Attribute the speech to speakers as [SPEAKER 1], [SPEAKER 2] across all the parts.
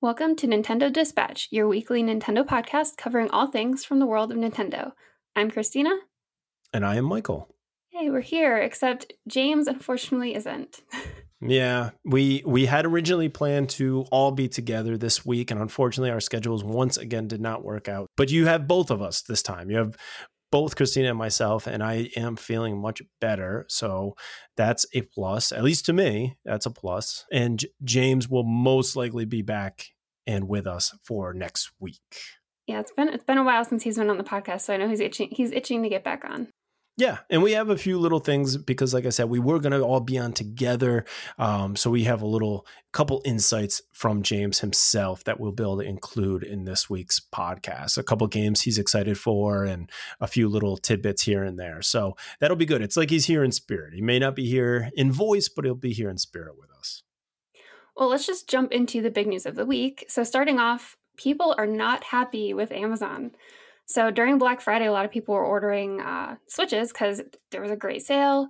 [SPEAKER 1] Welcome to Nintendo Dispatch, your weekly Nintendo podcast covering all things from the world of Nintendo. I'm Christina.
[SPEAKER 2] And I am Michael.
[SPEAKER 1] Hey, we're here, except James unfortunately isn't.
[SPEAKER 2] yeah, we we had originally planned to all be together this week, and unfortunately our schedules once again did not work out. But you have both of us this time. You have both Christina and myself, and I am feeling much better. So that's a plus, at least to me. That's a plus. And J- James will most likely be back and with us for next week.
[SPEAKER 1] Yeah, it's been it's been a while since he's been on the podcast, so I know he's itching he's itching to get back on.
[SPEAKER 2] Yeah, and we have a few little things because, like I said, we were going to all be on together. Um, so we have a little couple insights from James himself that we'll be able to include in this week's podcast. A couple games he's excited for, and a few little tidbits here and there. So that'll be good. It's like he's here in spirit. He may not be here in voice, but he'll be here in spirit with us.
[SPEAKER 1] Well, let's just jump into the big news of the week. So, starting off, people are not happy with Amazon. So during Black Friday, a lot of people were ordering uh, Switches because there was a great sale.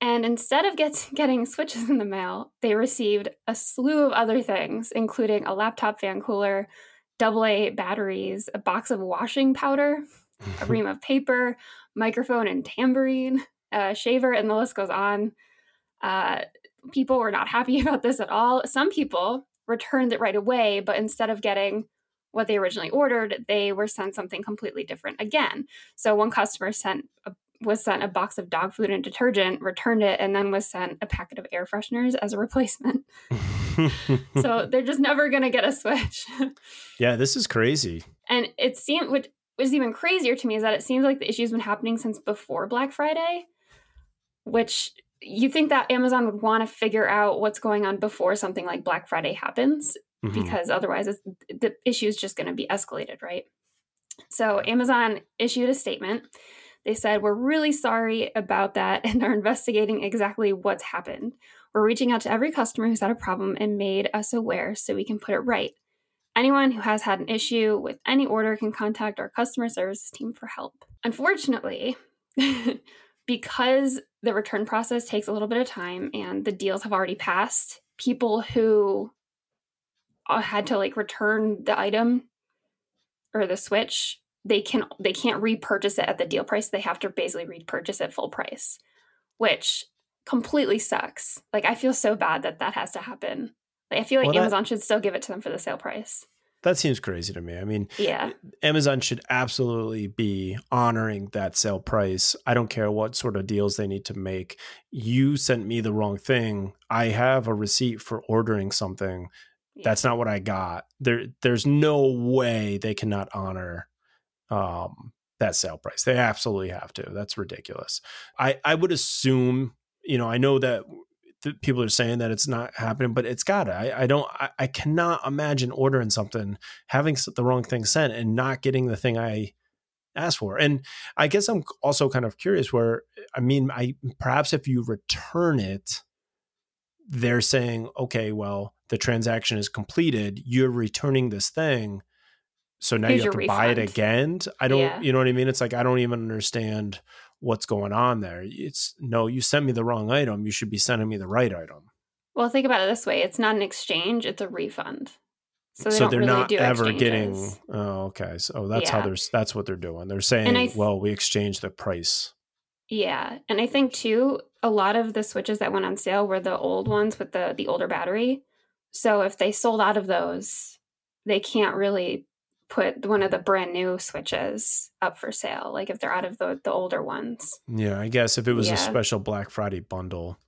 [SPEAKER 1] And instead of get, getting Switches in the mail, they received a slew of other things, including a laptop fan cooler, AA batteries, a box of washing powder, a ream of paper, microphone and tambourine, a shaver, and the list goes on. Uh, people were not happy about this at all. Some people returned it right away, but instead of getting what they originally ordered, they were sent something completely different again. So one customer sent a, was sent a box of dog food and detergent, returned it, and then was sent a packet of air fresheners as a replacement. so they're just never going to get a switch.
[SPEAKER 2] yeah, this is crazy.
[SPEAKER 1] And it seemed what was even crazier to me is that it seems like the issue's been happening since before Black Friday, which you think that Amazon would want to figure out what's going on before something like Black Friday happens mm-hmm. because otherwise the issue is just going to be escalated, right? So Amazon issued a statement. They said, We're really sorry about that and are investigating exactly what's happened. We're reaching out to every customer who's had a problem and made us aware so we can put it right. Anyone who has had an issue with any order can contact our customer services team for help. Unfortunately, because the return process takes a little bit of time and the deals have already passed, people who uh, had to like return the item or the switch they can they can't repurchase it at the deal price. They have to basically repurchase it full price which completely sucks. Like i feel so bad that that has to happen. Like, i feel like well, amazon that, should still give it to them for the sale price.
[SPEAKER 2] That seems crazy to me. I mean
[SPEAKER 1] yeah.
[SPEAKER 2] Amazon should absolutely be honoring that sale price. I don't care what sort of deals they need to make. You sent me the wrong thing. I have a receipt for ordering something that's not what I got. There, there's no way they cannot honor um, that sale price. They absolutely have to. That's ridiculous. I, I would assume, you know, I know that people are saying that it's not happening, but it's gotta. I, I don't. I, I, cannot imagine ordering something, having the wrong thing sent, and not getting the thing I asked for. And I guess I'm also kind of curious. Where I mean, I perhaps if you return it, they're saying, okay, well, the transaction is completed, you're returning this thing. So now Here's you have to refund. buy it again. I don't, yeah. you know what I mean? It's like, I don't even understand what's going on there. It's no, you sent me the wrong item. You should be sending me the right item.
[SPEAKER 1] Well, think about it this way it's not an exchange, it's a refund.
[SPEAKER 2] So, they so they're really not ever getting. Oh, okay. So that's yeah. how they're. That's what they're doing. They're saying, "Well, we exchange the price."
[SPEAKER 1] Yeah, and I think too, a lot of the switches that went on sale were the old ones with the the older battery. So if they sold out of those, they can't really put one of the brand new switches up for sale. Like if they're out of the the older ones.
[SPEAKER 2] Yeah, I guess if it was yeah. a special Black Friday bundle.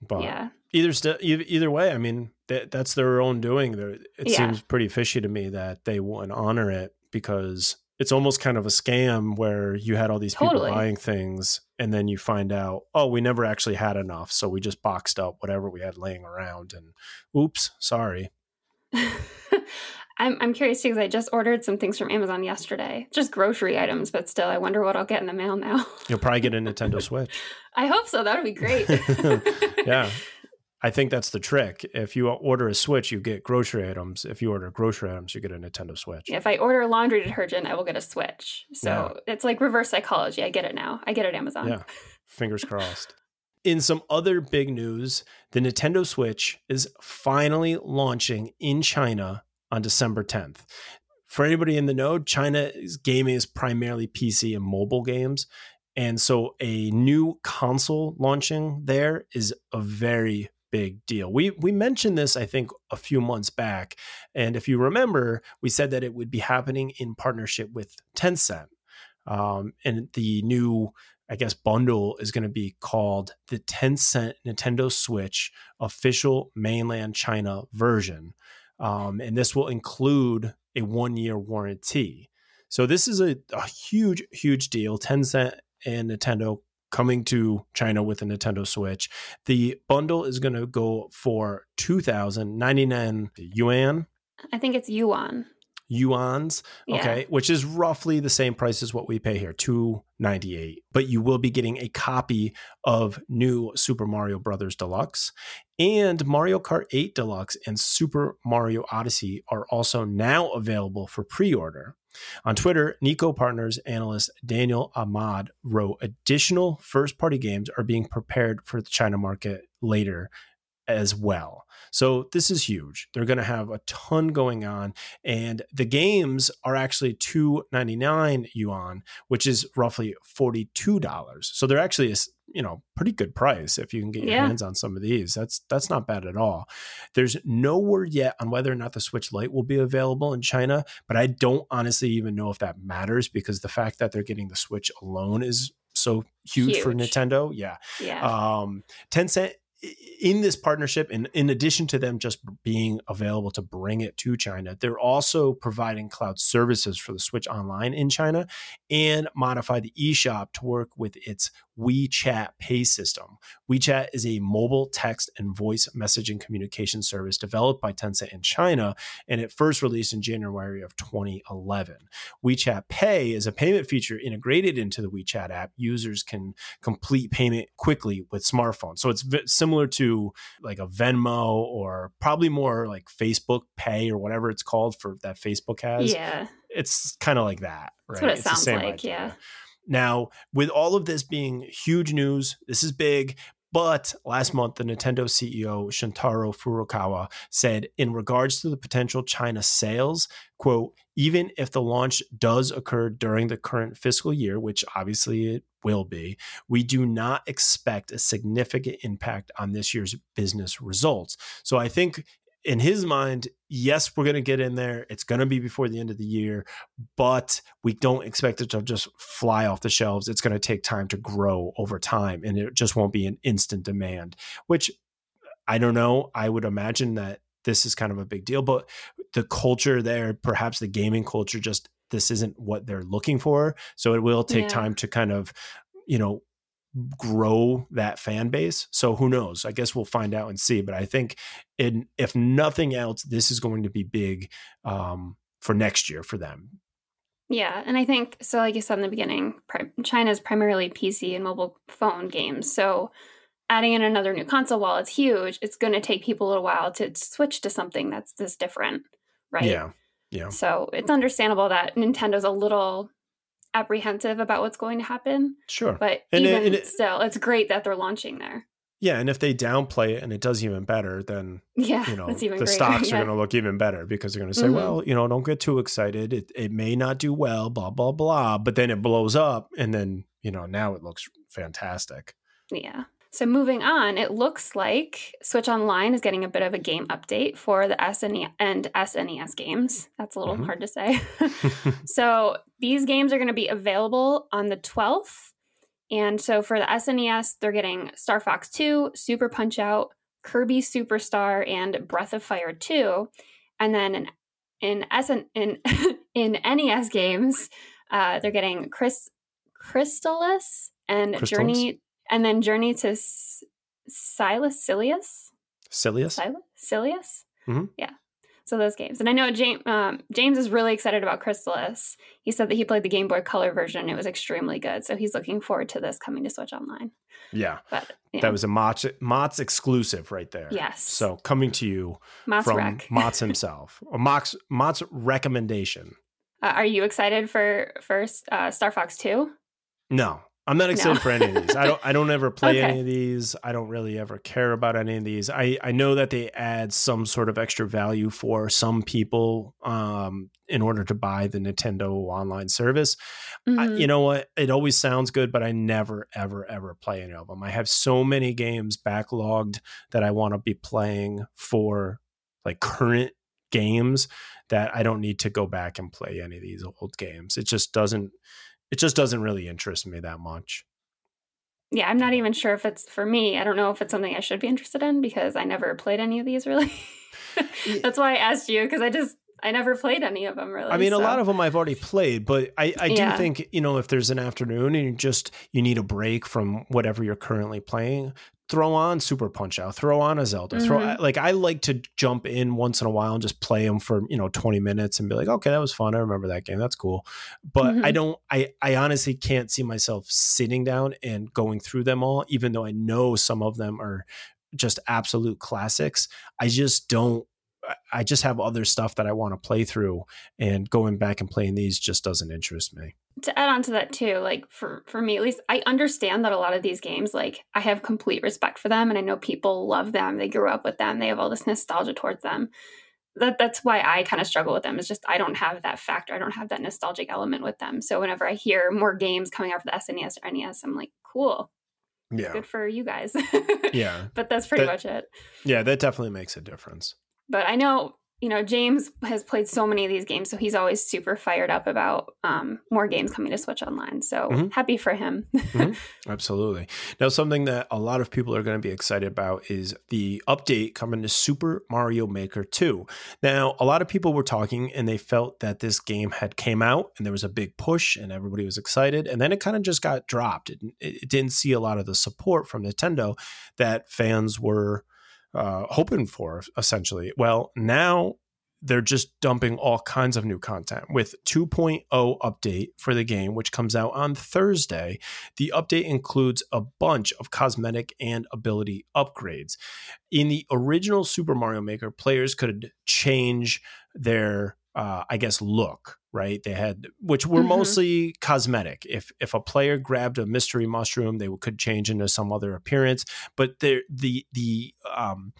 [SPEAKER 2] But yeah. either st- either way, I mean that that's their own doing. It yeah. seems pretty fishy to me that they wouldn't honor it because it's almost kind of a scam where you had all these people buying things and then you find out oh we never actually had enough so we just boxed up whatever we had laying around and oops sorry
[SPEAKER 1] I'm, I'm curious too because I just ordered some things from Amazon yesterday, just grocery items, but still, I wonder what I'll get in the mail now.
[SPEAKER 2] You'll probably get a Nintendo Switch.
[SPEAKER 1] I hope so. That would be great.
[SPEAKER 2] yeah, I think that's the trick. If you order a Switch, you get grocery items. If you order grocery items, you get a Nintendo Switch.
[SPEAKER 1] If I order laundry detergent, I will get a Switch. So yeah. it's like reverse psychology. I get it now. I get it Amazon.
[SPEAKER 2] Yeah. Fingers crossed. In some other big news, the Nintendo Switch is finally launching in China on December 10th. For anybody in the know, China's gaming is primarily PC and mobile games. And so a new console launching there is a very big deal. We we mentioned this I think a few months back and if you remember, we said that it would be happening in partnership with Tencent. Um, and the new I guess bundle is going to be called the Tencent Nintendo Switch official mainland China version. Um, and this will include a one year warranty. So this is a, a huge, huge deal. Tencent and Nintendo coming to China with a Nintendo Switch. The bundle is going to go for 2,099 yuan.
[SPEAKER 1] I think it's yuan
[SPEAKER 2] yuans okay yeah. which is roughly the same price as what we pay here 298 but you will be getting a copy of new super mario brothers deluxe and mario kart 8 deluxe and super mario odyssey are also now available for pre-order. On Twitter, Niko Partners analyst Daniel Ahmad wrote additional first party games are being prepared for the China market later as well. So this is huge. They're going to have a ton going on and the games are actually 299 yuan, which is roughly $42. So they're actually a, you know, pretty good price if you can get your yeah. hands on some of these. That's that's not bad at all. There's no word yet on whether or not the Switch Lite will be available in China, but I don't honestly even know if that matters because the fact that they're getting the Switch alone is so huge, huge. for Nintendo. Yeah.
[SPEAKER 1] Yeah.
[SPEAKER 2] Um, Tencent in this partnership, and in addition to them just being available to bring it to China, they're also providing cloud services for the Switch Online in China and modify the eShop to work with its WeChat Pay system. WeChat is a mobile text and voice messaging communication service developed by Tencent in China, and it first released in January of 2011. WeChat Pay is a payment feature integrated into the WeChat app. Users can complete payment quickly with smartphones. So it's similar to like a Venmo or probably more like Facebook Pay or whatever it's called for that Facebook has.
[SPEAKER 1] Yeah.
[SPEAKER 2] It's kind of like that,
[SPEAKER 1] right? That's what it it's sounds like, idea. yeah.
[SPEAKER 2] Now, with all of this being huge news, this is big. But last month, the Nintendo CEO Shintaro Furukawa said, in regards to the potential China sales, quote, even if the launch does occur during the current fiscal year, which obviously it will be, we do not expect a significant impact on this year's business results. So I think in his mind, yes, we're going to get in there. It's going to be before the end of the year, but we don't expect it to just fly off the shelves. It's going to take time to grow over time, and it just won't be an instant demand, which uh, I don't know. I would imagine that this is kind of a big deal, but the culture there, perhaps the gaming culture, just this isn't what they're looking for. So it will take yeah. time to kind of, you know, grow that fan base. So who knows? I guess we'll find out and see. But I think, in if nothing else, this is going to be big um, for next year for them.
[SPEAKER 1] Yeah, and I think so. Like you said in the beginning, China is primarily PC and mobile phone games. So adding in another new console, while it's huge, it's going to take people a little while to switch to something that's this different, right?
[SPEAKER 2] Yeah, yeah.
[SPEAKER 1] So it's understandable that Nintendo's a little apprehensive about what's going to happen.
[SPEAKER 2] Sure.
[SPEAKER 1] But and even it, it, still, it's great that they're launching there.
[SPEAKER 2] Yeah, and if they downplay it and it does even better, then
[SPEAKER 1] yeah,
[SPEAKER 2] you know
[SPEAKER 1] the
[SPEAKER 2] greater. stocks yeah. are going to look even better because they're going to say, mm-hmm. well, you know, don't get too excited. It it may not do well, blah blah blah, but then it blows up, and then you know now it looks fantastic.
[SPEAKER 1] Yeah. So moving on, it looks like Switch Online is getting a bit of a game update for the SNES and SNES games. That's a little mm-hmm. hard to say. so these games are going to be available on the 12th. And so for the SNES, they're getting Star Fox 2, Super Punch Out, Kirby Superstar, and Breath of Fire 2. And then in in SN, in, in NES games, uh, they're getting Chris Crystalis and Crystals? Journey and then Journey to S- Silas Silius.
[SPEAKER 2] Silius.
[SPEAKER 1] Silas Silius.
[SPEAKER 2] Mm-hmm.
[SPEAKER 1] Yeah. So those games, and I know James um, James is really excited about Crystalis. He said that he played the Game Boy Color version; it was extremely good. So he's looking forward to this coming to Switch Online.
[SPEAKER 2] Yeah, but that was a Mott's, Mott's exclusive right there.
[SPEAKER 1] Yes.
[SPEAKER 2] So coming to you
[SPEAKER 1] Mott's
[SPEAKER 2] from
[SPEAKER 1] rec.
[SPEAKER 2] Mott's himself, or Mott's, Mott's recommendation.
[SPEAKER 1] Uh, are you excited for first uh, Star Fox Two?
[SPEAKER 2] No, I'm not excited
[SPEAKER 1] No.
[SPEAKER 2] for any of these. I don't. I don't ever play
[SPEAKER 1] Okay.
[SPEAKER 2] any of these. I don't really ever care about any of these. I I know that they add some sort of extra value for some people, um, in order to buy the Nintendo online service. I,
[SPEAKER 1] Mhm.
[SPEAKER 2] you know what? It always sounds good, but I never, ever, ever play any of them. I have so many games backlogged that I want to be playing for like current games that I don't need to go back and play any of these old games. It just doesn't. It just doesn't really interest me that much.
[SPEAKER 1] yeah, I'm not even sure if it's for me. I don't know if it's something I should be interested in because I never played any of these really. That's why I asked you because I just I never played any of them really.
[SPEAKER 2] I mean, a lot of them I've already played, but I, I do
[SPEAKER 1] Yeah.
[SPEAKER 2] think you know if there's an afternoon and you just you need a break from whatever you're currently playing, throw on Super Punch Out, throw on a Zelda, throw
[SPEAKER 1] Mhm.
[SPEAKER 2] like I like to jump in once in a while and just play them for you know 20 minutes and be like, okay, that was fun. I remember that game. That's cool. But I
[SPEAKER 1] Mhm.
[SPEAKER 2] don't. I I honestly can't see myself sitting down and going through them all, even though I know some of them are just absolute classics. I just don't. I- just have other stuff that I want to play through, and going back and playing these just doesn't interest me.
[SPEAKER 1] to add on to that too like for for me at least i understand that a lot of these games like i have complete respect for them and i know people love them they grew up with them they have all this nostalgia towards them that that's why i kind of struggle with them is just i don't have that factor i don't have that nostalgic element with them so whenever i hear more games coming out for the snes or nes i'm like cool
[SPEAKER 2] Yeah,
[SPEAKER 1] good for you guys
[SPEAKER 2] yeah,
[SPEAKER 1] but that's pretty
[SPEAKER 2] That-
[SPEAKER 1] much it
[SPEAKER 2] yeah. That definitely makes a difference.
[SPEAKER 1] But I know you know James has played so many of these games, so he's always super fired up about um, more games coming to Switch Online. So
[SPEAKER 2] Mhm.
[SPEAKER 1] happy for him.
[SPEAKER 2] Absolutely. Now, something that a lot of people are going to be excited about is the update coming to Super Mario Maker 2. Now, a lot of people were talking and they felt that this game had came out and there was a big push and everybody was excited, and then it kind of just got dropped. It, it didn't see a lot of the support from Nintendo that fans were uh, hoping for, essentially. Well, now they're just dumping all kinds of new content with 2.0 update for the game which comes out on Thursday. The update includes a bunch of cosmetic and ability upgrades. In the original Super Mario Maker, players could change their uh, I guess look, right? They had which were
[SPEAKER 1] Mhm.
[SPEAKER 2] mostly cosmetic. If if a player grabbed a mystery mushroom, they could change into some other appearance, but their the the um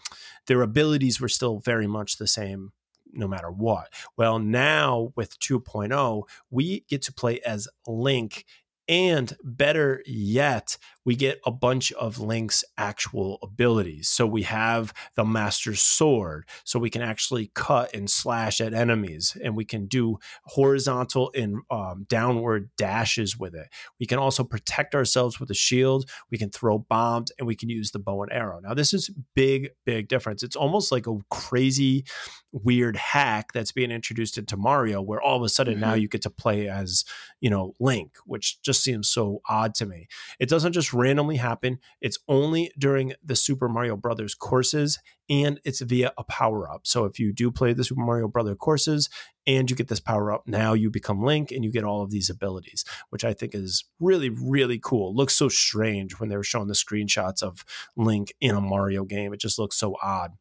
[SPEAKER 2] their abilities were still very much the same no matter what. Well, now with 2.0, we get to play as Link. And better yet, we get a bunch of Link's actual abilities. So we have the Master Sword, so we can actually cut and slash at enemies, and we can do horizontal and um, downward dashes with it. We can also protect ourselves with a shield. We can throw bombs, and we can use the bow and arrow. Now, this is big, big difference. It's almost like a crazy, weird hack that's being introduced into Mario, where all of a sudden now
[SPEAKER 1] Mhm.
[SPEAKER 2] you get to play as you know Link, which just seems so odd to me. It doesn't just randomly happen. It's only during the Super Mario Brothers courses and it's via a power up. So if you do play the Super Mario Brother courses and you get this power up, now you become Link and you get all of these abilities, which I think is really really cool. looks so strange when they were showing the screenshots of Link in a Mario game. It just looks so odd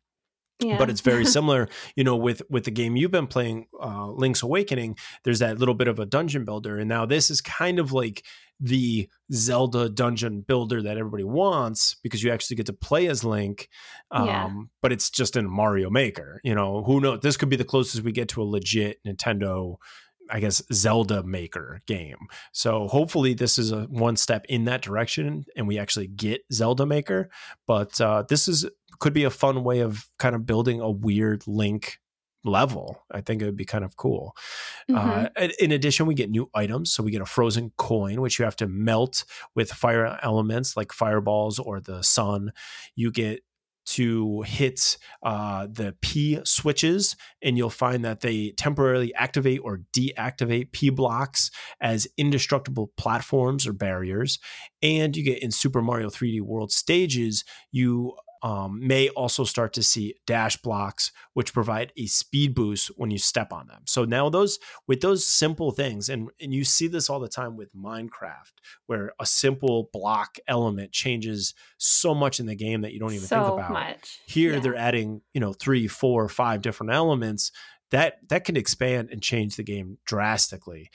[SPEAKER 1] yeah,
[SPEAKER 2] but it's very similar you know with with the game you've been playing uh link's awakening there's that little bit of a dungeon builder and now this is kind of like the zelda dungeon builder that everybody wants because you actually get to play as link um
[SPEAKER 1] Yeah.
[SPEAKER 2] but it's just in mario maker you know who knows this could be the closest we get to a legit nintendo I guess Zelda Maker game. So hopefully this is a one step in that direction, and we actually get Zelda Maker. But uh, this is could be a fun way of kind of building a weird Link level. I think it would be kind of cool. Uh, in- in addition, we get new items. So we get a frozen coin, which you have to melt with fire elements like fireballs or the sun. You get to hit uh, the P switches, and you'll find that they temporarily activate or deactivate P blocks as indestructible platforms or barriers. And you get in Super Mario 3D World stages, you um, may also start to see dash blocks, which provide a speed boost when you step on them. So now those with those simple things, and and you see this all the time with Minecraft, where a simple block element changes so much in the game that you don't even
[SPEAKER 1] so
[SPEAKER 2] think about.
[SPEAKER 1] much
[SPEAKER 2] Here
[SPEAKER 1] Yeah.
[SPEAKER 2] they're adding, you know, three, four, five different elements that that can expand and change the game drastically.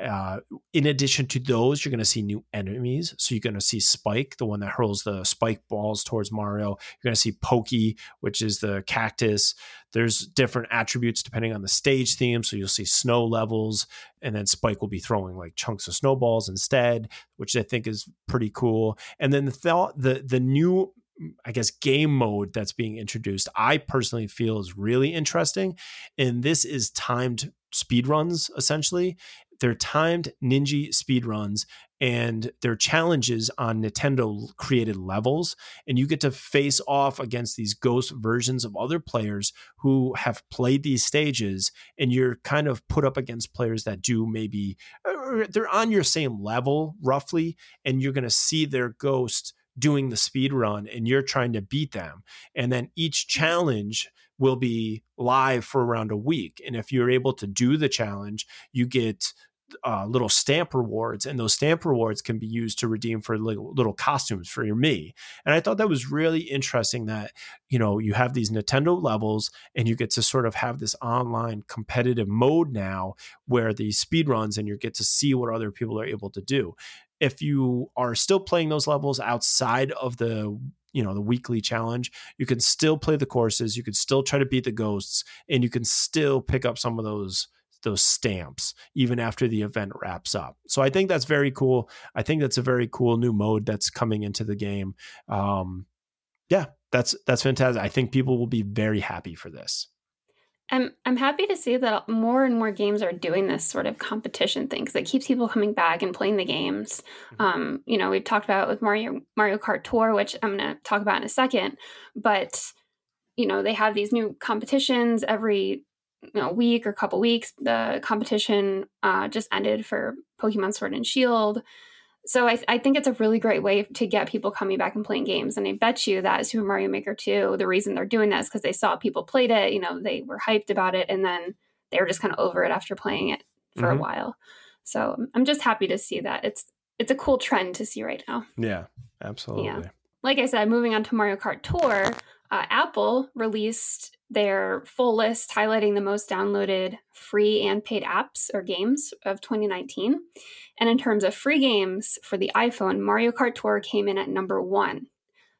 [SPEAKER 2] Uh, in addition to those, you're going to see new enemies. So you're going to see Spike, the one that hurls the spike balls towards Mario. You're going to see Pokey, which is the cactus. There's different attributes depending on the stage theme. So you'll see snow levels, and then Spike will be throwing like chunks of snowballs instead, which I think is pretty cool. And then the th- the the new I guess game mode that's being introduced, I personally feel is really interesting. And this is timed speed runs essentially. They're timed Ninji speed runs and they're challenges on Nintendo created levels. And you get to face off against these ghost versions of other players who have played these stages. And you're kind of put up against players that do maybe, er, er, er, they're on your same level roughly. And you're going to see their ghost doing the speed run and you're trying to beat them. And then each challenge will be live for around a week. And if you're able to do the challenge, you get uh, little stamp rewards, and those stamp rewards can be used to redeem for little, little costumes for your Mii. And I thought that was really interesting that you know you have these Nintendo levels, and you get to sort of have this online competitive mode now, where the speed runs, and you get to see what other people are able to do if you are still playing those levels outside of the you know the weekly challenge you can still play the courses you can still try to beat the ghosts and you can still pick up some of those those stamps even after the event wraps up. So i think that's very cool. I think that's a very cool new mode that's coming into the game. Um yeah that's that's fantastic. I think people will be very happy for this.
[SPEAKER 1] I'm I'm happy to see that more and more games are doing this sort of competition thing because it keeps people coming back and playing the games. Mm-hmm. Um, you know, we've talked about with Mario Mario Kart Tour, which I'm going to talk about in a second, but you know they have these new competitions every you know week or couple weeks. The competition uh, just ended for Pokemon Sword and Shield. So I, I, think it's a really great way to get people coming back and playing games. And i bet you that super mario maker 2 the reason they're doing this because they saw people played it you know they were hyped about it and then they were just kind of over it after playing it for mm-hmm. a while. So i'm just happy to see that. It's it's a cool trend to see right now.
[SPEAKER 2] Yeah absolutely. Yeah
[SPEAKER 1] like i said moving on to mario kart tour uh, apple released their full list highlighting the most downloaded free and paid apps or games of 2019. And in terms of free games for the iPhone, Mario Kart Tour came in at number one.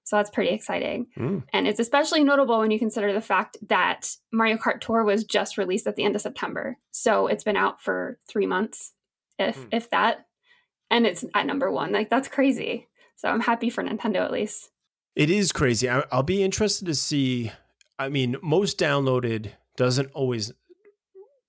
[SPEAKER 1] So that's pretty exciting. Mm. And it's especially notable when you consider the fact that Mario Kart Tour was just released at the end of September. So it's been out for three months, if mm. if that. And it's at number one. Like that's crazy. So I'm happy for Nintendo at least.
[SPEAKER 2] It is crazy. I'll be interested to see I mean, most downloaded doesn't always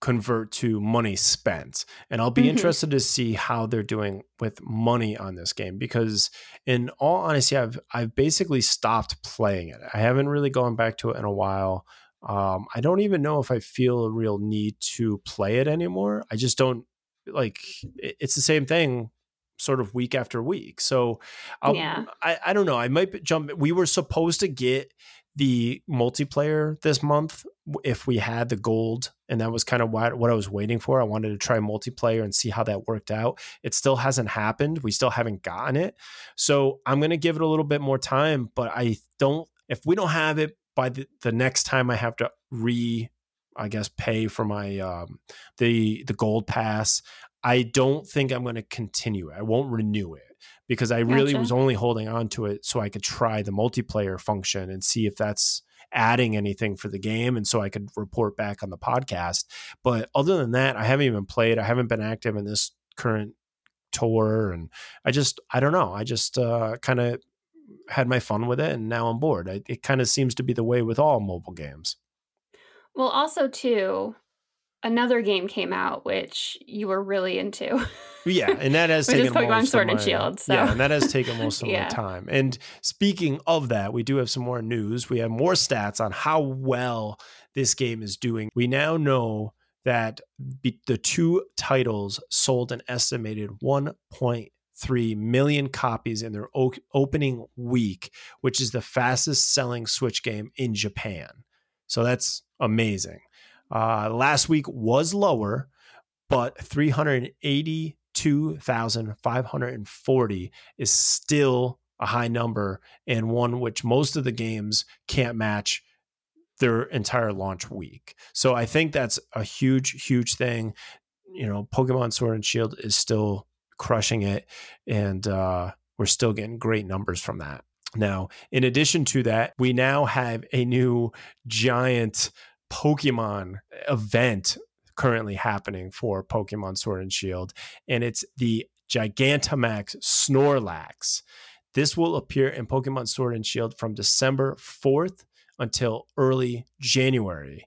[SPEAKER 2] convert to money spent. And I'll be mm-hmm. interested to see how they're doing with money on this game because in all honesty I've I've basically stopped playing it. I haven't really gone back to it in a while. Um, I don't even know if I feel a real need to play it anymore. I just don't like it's the same thing sort of week after week. So I'll, yeah. I, I don't know. I might jump. We were supposed to get the multiplayer this month if we had the gold and that was kind of what, what i was waiting for i wanted to try multiplayer and see how that worked out. It still hasn't happened. We still haven't gotten it. So i'm going to give it a little bit more time but i don't if we don't have it by the, the next time i have to re i guess pay for my um the the gold pass i don't think i'm going to continue it. I won't renew it because I really gotcha. was only holding on to it so I could try the multiplayer function and see if that's adding anything for the game and so I could report back on the podcast. But other than that, I haven't even played. I haven't been active in this current tour and I just I don't know. I just uh, kind of had my fun with it and now I'm bored. I, it kind of seems to be the way with all mobile games.
[SPEAKER 1] Well, also too, another game came out which you were really into.
[SPEAKER 2] yeah, and that has taken Pokemon most Sword of my, and Shield. So. Yeah, and that has taken most of yeah. my time. And speaking of that, we do have some more news. We have more stats on how well this game is doing. We now know that the two titles sold an estimated 1.3 million copies in their opening week, which is the fastest selling Switch game in Japan. So that's amazing. Uh, last week was lower, but 382,540 is still a high number and one which most of the games can't match their entire launch week. So I think that's a huge, huge thing. You know, Pokemon Sword and Shield is still crushing it, and uh, we're still getting great numbers from that. Now, in addition to that, we now have a new giant Pokemon event currently happening for Pokemon Sword and Shield, and it's the Gigantamax Snorlax. This will appear in Pokemon Sword and Shield from December 4th until early January.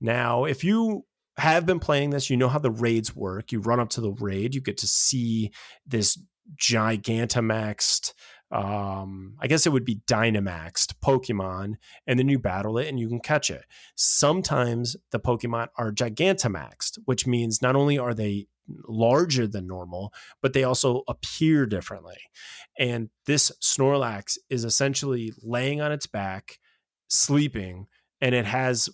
[SPEAKER 2] Now, if you have been playing this, you know how the raids work. You run up to the raid, you get to see this Gigantamaxed um, I guess it would be Dynamaxed Pokemon, and then you battle it and you can catch it. Sometimes the Pokemon are Gigantamaxed, which means not only are they larger than normal, but they also appear differently. And this Snorlax is essentially laying on its back, sleeping, and it has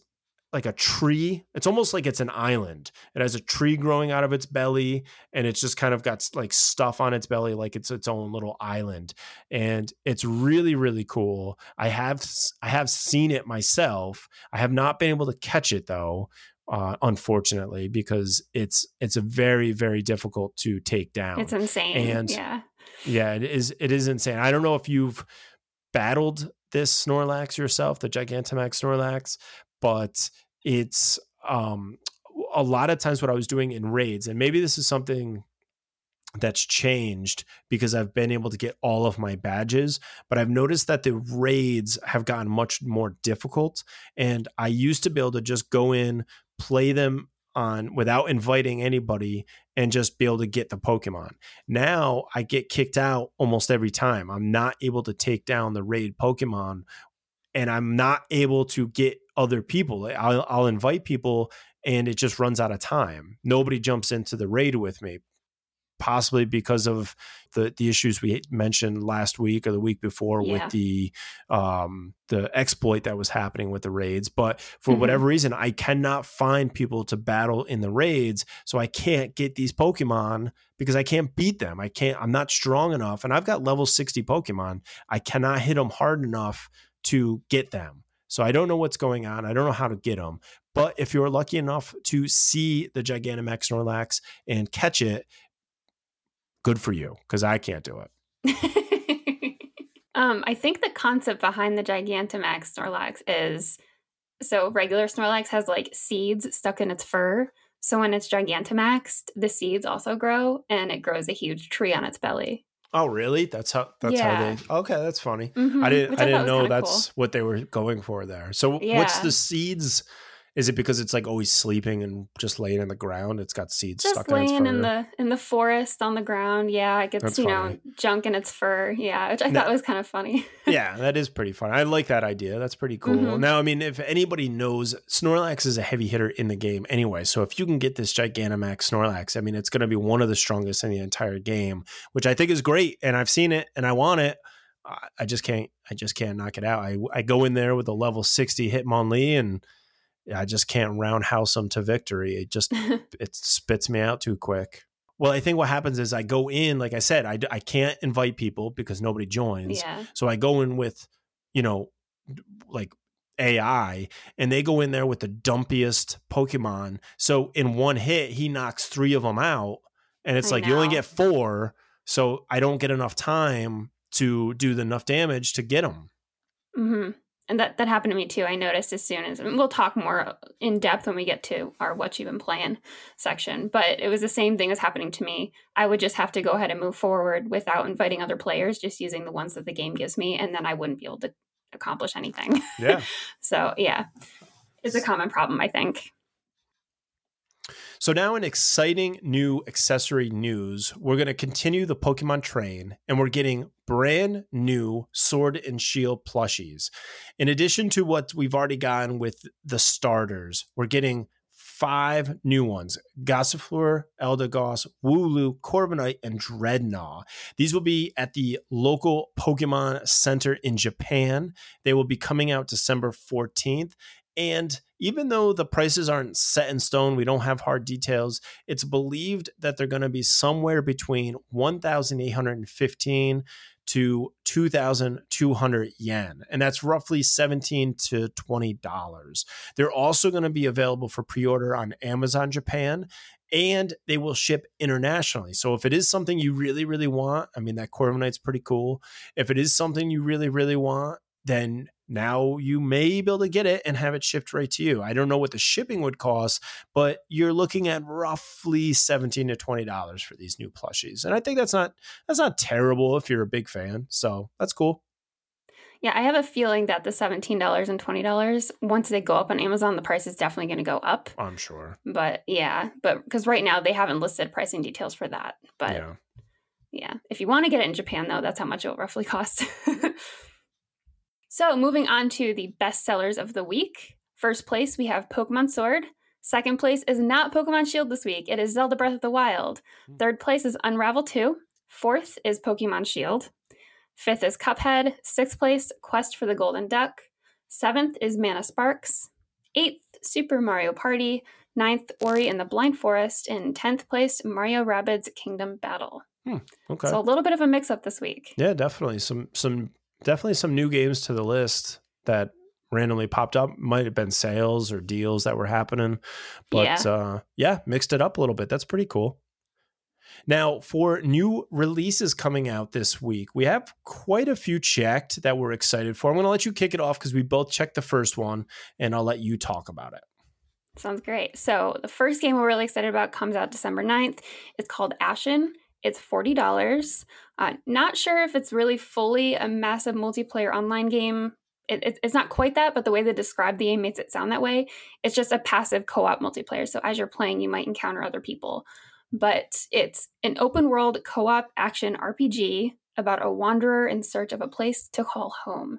[SPEAKER 2] like a tree. It's almost like it's an island. It has a tree growing out of its belly, and it's just kind of got like stuff on its belly, like it's its own little island. And it's really, really cool. I have I have seen it myself. I have not been able to catch it though, uh, unfortunately, because it's it's a very, very difficult to take down.
[SPEAKER 1] It's insane. And yeah,
[SPEAKER 2] yeah, it is. It is insane. I don't know if you've battled this Snorlax yourself, the Gigantamax Snorlax, but it's um, a lot of times what I was doing in raids, and maybe this is something that's changed because I've been able to get all of my badges, but I've noticed that the raids have gotten much more difficult. And I used to be able to just go in, play them on without inviting anybody and just be able to get the Pokemon. Now I get kicked out almost every time. I'm not able to take down the raid Pokemon and I'm not able to get other people. I'll, I'll invite people and it just runs out of time. Nobody jumps into the raid with me, possibly because of the the issues we mentioned last week or the week before yeah. with the um the exploit that was happening with the raids. But for mm-hmm. whatever reason, I cannot find people to battle in the raids, so I can't get these Pokemon because I can't beat them. I can't. I'm not strong enough, and I've got level sixty Pokemon. I cannot hit them hard enough to get them. So I don't know what's going on. I don't know how to get them. But if you're lucky enough to see the Gigantamax Snorlax and catch it, good for you because I can't do
[SPEAKER 1] it. um, I think the concept behind the Gigantamax Snorlax is so regular Snorlax has like seeds stuck in its fur. So when it's Gigantamaxed, the seeds also grow and it grows a huge tree on its belly.
[SPEAKER 2] Oh, really? That's how. That's yeah. how they. Okay, that's funny. Mm-hmm, I didn't. I, I didn't know that's cool. what they were going for there. So, yeah. what's the seeds? Is it because it's like always sleeping and just laying in the ground? It's got seeds
[SPEAKER 1] just
[SPEAKER 2] stuck
[SPEAKER 1] laying
[SPEAKER 2] in,
[SPEAKER 1] in the in the forest on the ground. Yeah, it gets That's you funny. know junk in its fur. Yeah, which I now, thought was kind of funny.
[SPEAKER 2] yeah, that is pretty fun. I like that idea. That's pretty cool. Mm-hmm. Now, I mean, if anybody knows, Snorlax is a heavy hitter in the game anyway. So if you can get this Gigantamax Snorlax, I mean, it's going to be one of the strongest in the entire game, which I think is great. And I've seen it and I want it. I just can't. I just can't knock it out. I I go in there with a level sixty Hitmonlee and I just can't roundhouse them to victory. It just it spits me out too quick. Well, I think what happens is I go in, like I said, I, I can't invite people because nobody joins. Yeah. So I go in with, you know, like AI and they go in there with the dumpiest Pokemon. So in one hit, he knocks three of them out. And it's I like know. you only get four. So I don't get enough time to do the enough damage to get them.
[SPEAKER 1] Mm-hmm and that that happened to me too. I noticed as soon as we'll talk more in depth when we get to our what you've been playing section, but it was the same thing as happening to me. I would just have to go ahead and move forward without inviting other players, just using the ones that the game gives me, and then I wouldn't be able to accomplish anything.
[SPEAKER 2] Yeah.
[SPEAKER 1] so yeah, it's a common problem, I think.
[SPEAKER 2] So, now in exciting new accessory news, we're going to continue the Pokemon train and we're getting brand new Sword and Shield plushies. In addition to what we've already gotten with the starters, we're getting five new ones Gossifleur, Eldegoss, Wooloo, Corviknight, and Drednaw. These will be at the local Pokemon Center in Japan. They will be coming out December 14th. And even though the prices aren't set in stone, we don't have hard details, it's believed that they're going to be somewhere between 1,815 to 2,200 yen, and that's roughly 17 to 20 dollars. They're also going to be available for pre-order on Amazon Japan and they will ship internationally. So if it is something you really, really want, I mean, that Corviknight's pretty cool. If it is something you really, really want, then now you may be able to get it and have it shipped right to you. I don't know what the shipping would cost, but you're looking at roughly 17 to 20 dollars for these new plushies. And I think that's not that's not terrible if you're a big fan. So, that's cool.
[SPEAKER 1] Yeah, I have a feeling that the $17 and $20, once they go up on Amazon, the price is definitely going to go up.
[SPEAKER 2] I'm sure.
[SPEAKER 1] But yeah, but because right now they haven't listed pricing details for that. But
[SPEAKER 2] yeah.
[SPEAKER 1] yeah, if you want to get it in Japan, though, that's how much it will roughly cost. so moving on to the best sellers of the week. First place, we have Pokemon Sword. Second place is not Pokemon Shield this week. It is Zelda Breath of the Wild. Hmm. Third place is Unravel 2. Fourth is Pokemon Shield. Fifth is Cuphead. Sixth place, Quest for the Golden Duck. Seventh is Mana Sparks. Eighth, Super Mario Party. Ninth, Ori and the Blind Forest. In tenth place, Mario Rabbids Kingdom Battle.
[SPEAKER 2] Hmm, okay.
[SPEAKER 1] So a little bit of a mix up this week.
[SPEAKER 2] Yeah, definitely. Some some definitely some new games to the list that randomly popped up. Might have been sales or deals that were happening. But yeah, uh, yeah mixed it up a little bit. That's pretty cool. Now, for new releases coming out this week, we have quite a few checked that we're excited for. I'm going to let you kick it off because we both checked the first one, and I'll let you talk about it.
[SPEAKER 1] Sounds great. So, the first game we're really excited about comes out December 9th. It's called Ashen. It's $40. Uh, not sure if it's really fully a massive multiplayer online game. It, it, it's not quite that, but the way they describe the game makes it sound that way. It's just a passive co op multiplayer. So, as you're playing, you might encounter other people but it's an open world co op action RPG about a wanderer in search of a place to call home.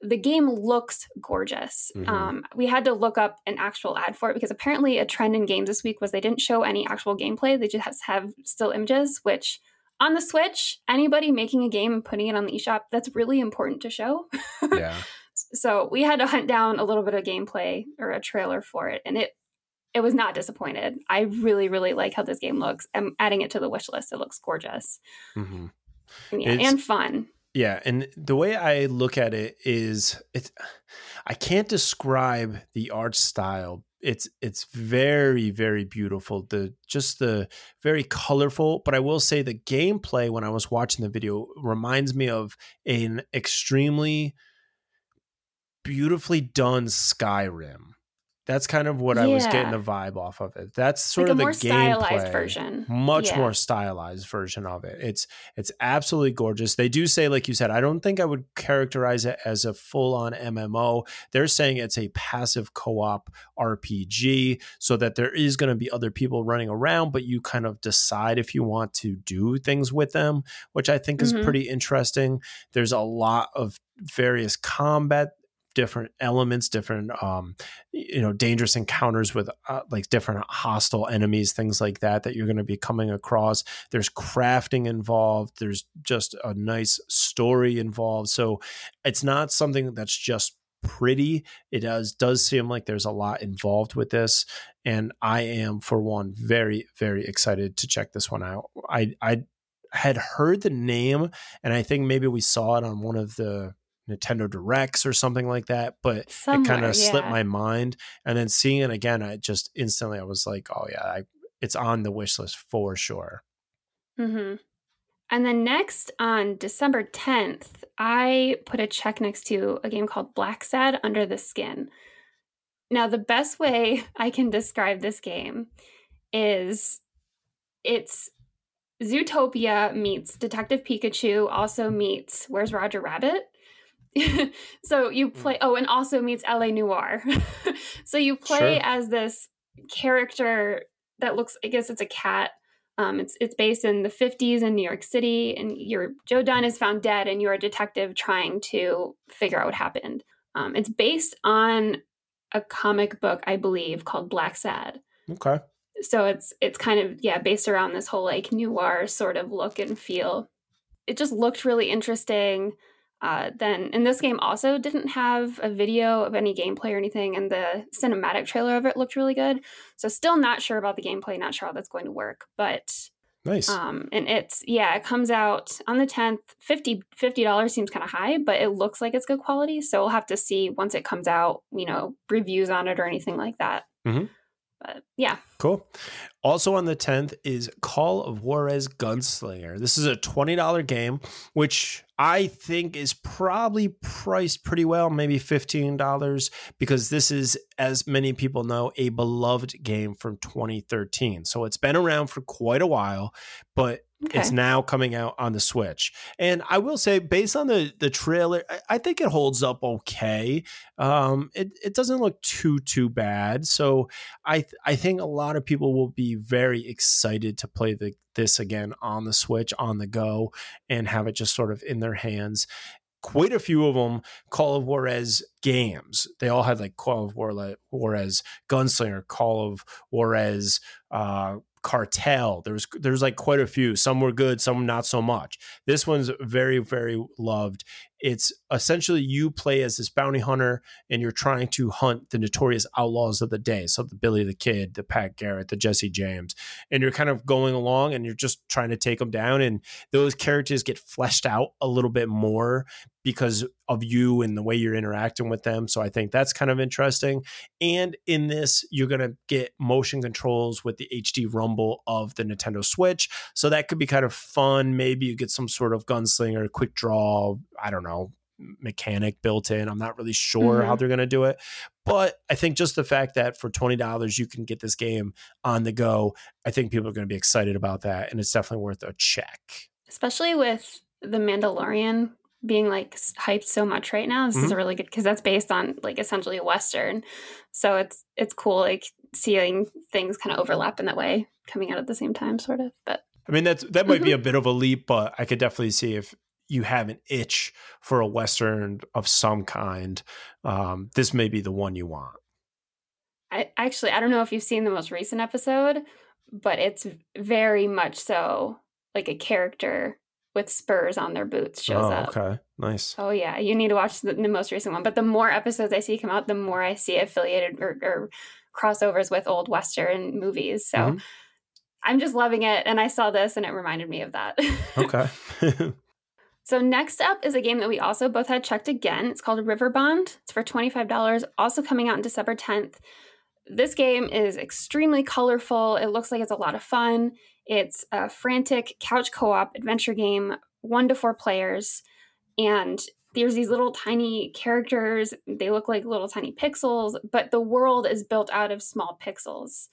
[SPEAKER 1] The game looks gorgeous. Mm-hmm. Um, we had to look up an actual ad for it because apparently a trend in games this week was they didn't show any actual gameplay. They just have still images, which on the Switch, anybody making a game and putting it on the eShop, that's really important to show.
[SPEAKER 2] Yeah.
[SPEAKER 1] so we had to hunt down a little bit of gameplay or a trailer for it, and it it was not disappointed. I really, really like how this game looks. I'm adding it to the wish list. It looks gorgeous. Mm-hmm. Yeah, and fun.
[SPEAKER 2] Yeah, and the way I look at it is, it's I can't describe the art style. It's it's very very beautiful. The just the very colorful, but I will say the gameplay when I was watching the video reminds me of an extremely beautifully done Skyrim that's kind of what yeah. I was getting the vibe off of it. That's sort like of the gameplay
[SPEAKER 1] version,
[SPEAKER 2] much yeah. more stylized version of it. It's it's absolutely gorgeous. They do say, like you said, I don't think I would characterize it as a full on MMO. They're saying it's a passive co op RPG, so that there is going to be other people running around, but you kind of decide if you want to do things with them, which I think is mm-hmm. pretty interesting. There's a lot of various combat different elements, different um, you know dangerous encounters with uh, like different hostile enemies, things like that that you're going to be coming across. There's crafting involved. There's just a nice story involved. So it's not something that's just pretty. It does does seem like there's a lot involved with this, and I am for one very very excited to check this one out. I I had heard the name, and I think maybe we saw it on one of the Nintendo Directs or something like that, but Somewhere, it kind of yeah. slipped my mind. And then seeing it again, I just instantly I was like, oh yeah, I, it's on the wish list for sure.
[SPEAKER 1] Mm-hmm. And then next on December 10th, I put a check next to a game called Blacksad Under the Skin. Now, the best way I can describe this game is it's Zootopia meets Detective Pikachu, also meets Where's Roger Rabbit? so you play hmm. oh and also meets la noire so you play sure. as this character that looks i guess it's a cat um, it's it's based in the 50s in new york city and your joe dunn is found dead and you're a detective trying to figure out what happened um, it's based on a comic book i believe called Blacksad.
[SPEAKER 2] okay
[SPEAKER 1] so it's it's kind of yeah based around this whole like noir sort of look and feel it just looked really interesting uh, then and this game also didn't have a video of any gameplay or anything and the cinematic trailer of it looked really good so still not sure about the gameplay not sure how that's going to work but
[SPEAKER 2] Nice.
[SPEAKER 1] Um, and it's yeah, it comes out on the 10th. 50 dollars seems kind of high, but it looks like it's good quality. So we'll have to see once it comes out, you know, reviews on it or anything like that.
[SPEAKER 2] Mm-hmm.
[SPEAKER 1] But yeah.
[SPEAKER 2] Cool. Also on the 10th is Call of Juarez Gunslinger. This is a $20 game, which I think is probably priced pretty well, maybe $15, because this is, as many people know, a beloved game from 2013. So it's been around for quite a while, but Okay. It's now coming out on the Switch, and I will say, based on the the trailer, I, I think it holds up okay. Um, it it doesn't look too too bad, so I th- I think a lot of people will be very excited to play the this again on the Switch on the go and have it just sort of in their hands quite a few of them Call of Juarez games. They all had like Call of Juarez Gunslinger, Call of Juarez uh, cartel. There's there's like quite a few. Some were good some not so much. This one's very very loved. It's essentially you play as this bounty hunter and you're trying to hunt the notorious outlaws of the day so the billy the kid the pat garrett the jesse james and you're kind of going along and you're just trying to take them down and those characters get fleshed out a little bit more because of you and the way you're interacting with them. So I think that's kind of interesting. And in this, you're going to get motion controls with the HD rumble of the Nintendo Switch. So that could be kind of fun. Maybe you get some sort of gunslinger, quick draw, I don't know, mechanic built in. I'm not really sure mm-hmm. how they're going to do it. But I think just the fact that for $20 you can get this game on the go, I think people are going to be excited about that. And it's definitely worth a check.
[SPEAKER 1] Especially with The Mandalorian being like hyped so much right now. This mm-hmm. is really good because that's based on like essentially a western. So it's it's cool like seeing things kind of overlap in that way coming out at the same time sort of. But
[SPEAKER 2] I mean that's that might mm-hmm. be a bit of a leap, but I could definitely see if you have an itch for a western of some kind, um, this may be the one you want.
[SPEAKER 1] I actually I don't know if you've seen the most recent episode, but it's very much so like a character with spurs on their boots shows
[SPEAKER 2] oh,
[SPEAKER 1] up.
[SPEAKER 2] Okay, nice.
[SPEAKER 1] Oh yeah, you need to watch the, the, most recent one. But the more episodes I see come out, the more I see affiliated or, or crossovers with old western movies. So mm-hmm. I'm just loving it. And I saw this, and it reminded me of that.
[SPEAKER 2] okay.
[SPEAKER 1] so next up is a game that we also both had checked again. It's called Riverbond. It's for twenty five dollars. Also coming out on December tenth. This game is extremely colorful. It looks like it's a lot of fun. It's a frantic couch co op adventure game, one to four players. And there's these little tiny characters. They look like little tiny pixels, but the world is built out of small pixels.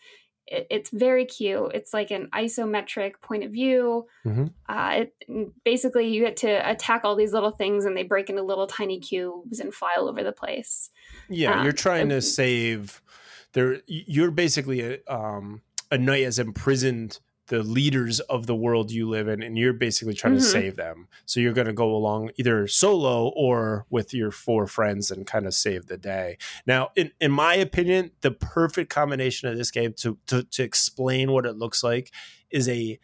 [SPEAKER 1] It, it's very cute. It's like an isometric point of view. Mm-hmm. Uh, it, basically, you get to attack all these little things and they break into little tiny cubes and fly all over the place.
[SPEAKER 2] Yeah, um, you're trying to save. There, you're basically a, um, a knight has imprisoned the leaders of the world you live in and you're basically trying mm-hmm. to save them so you're going to go along either solo or with your four friends and kind of save the day now in, in my opinion the perfect combination of this game to, to, to explain what it looks like is a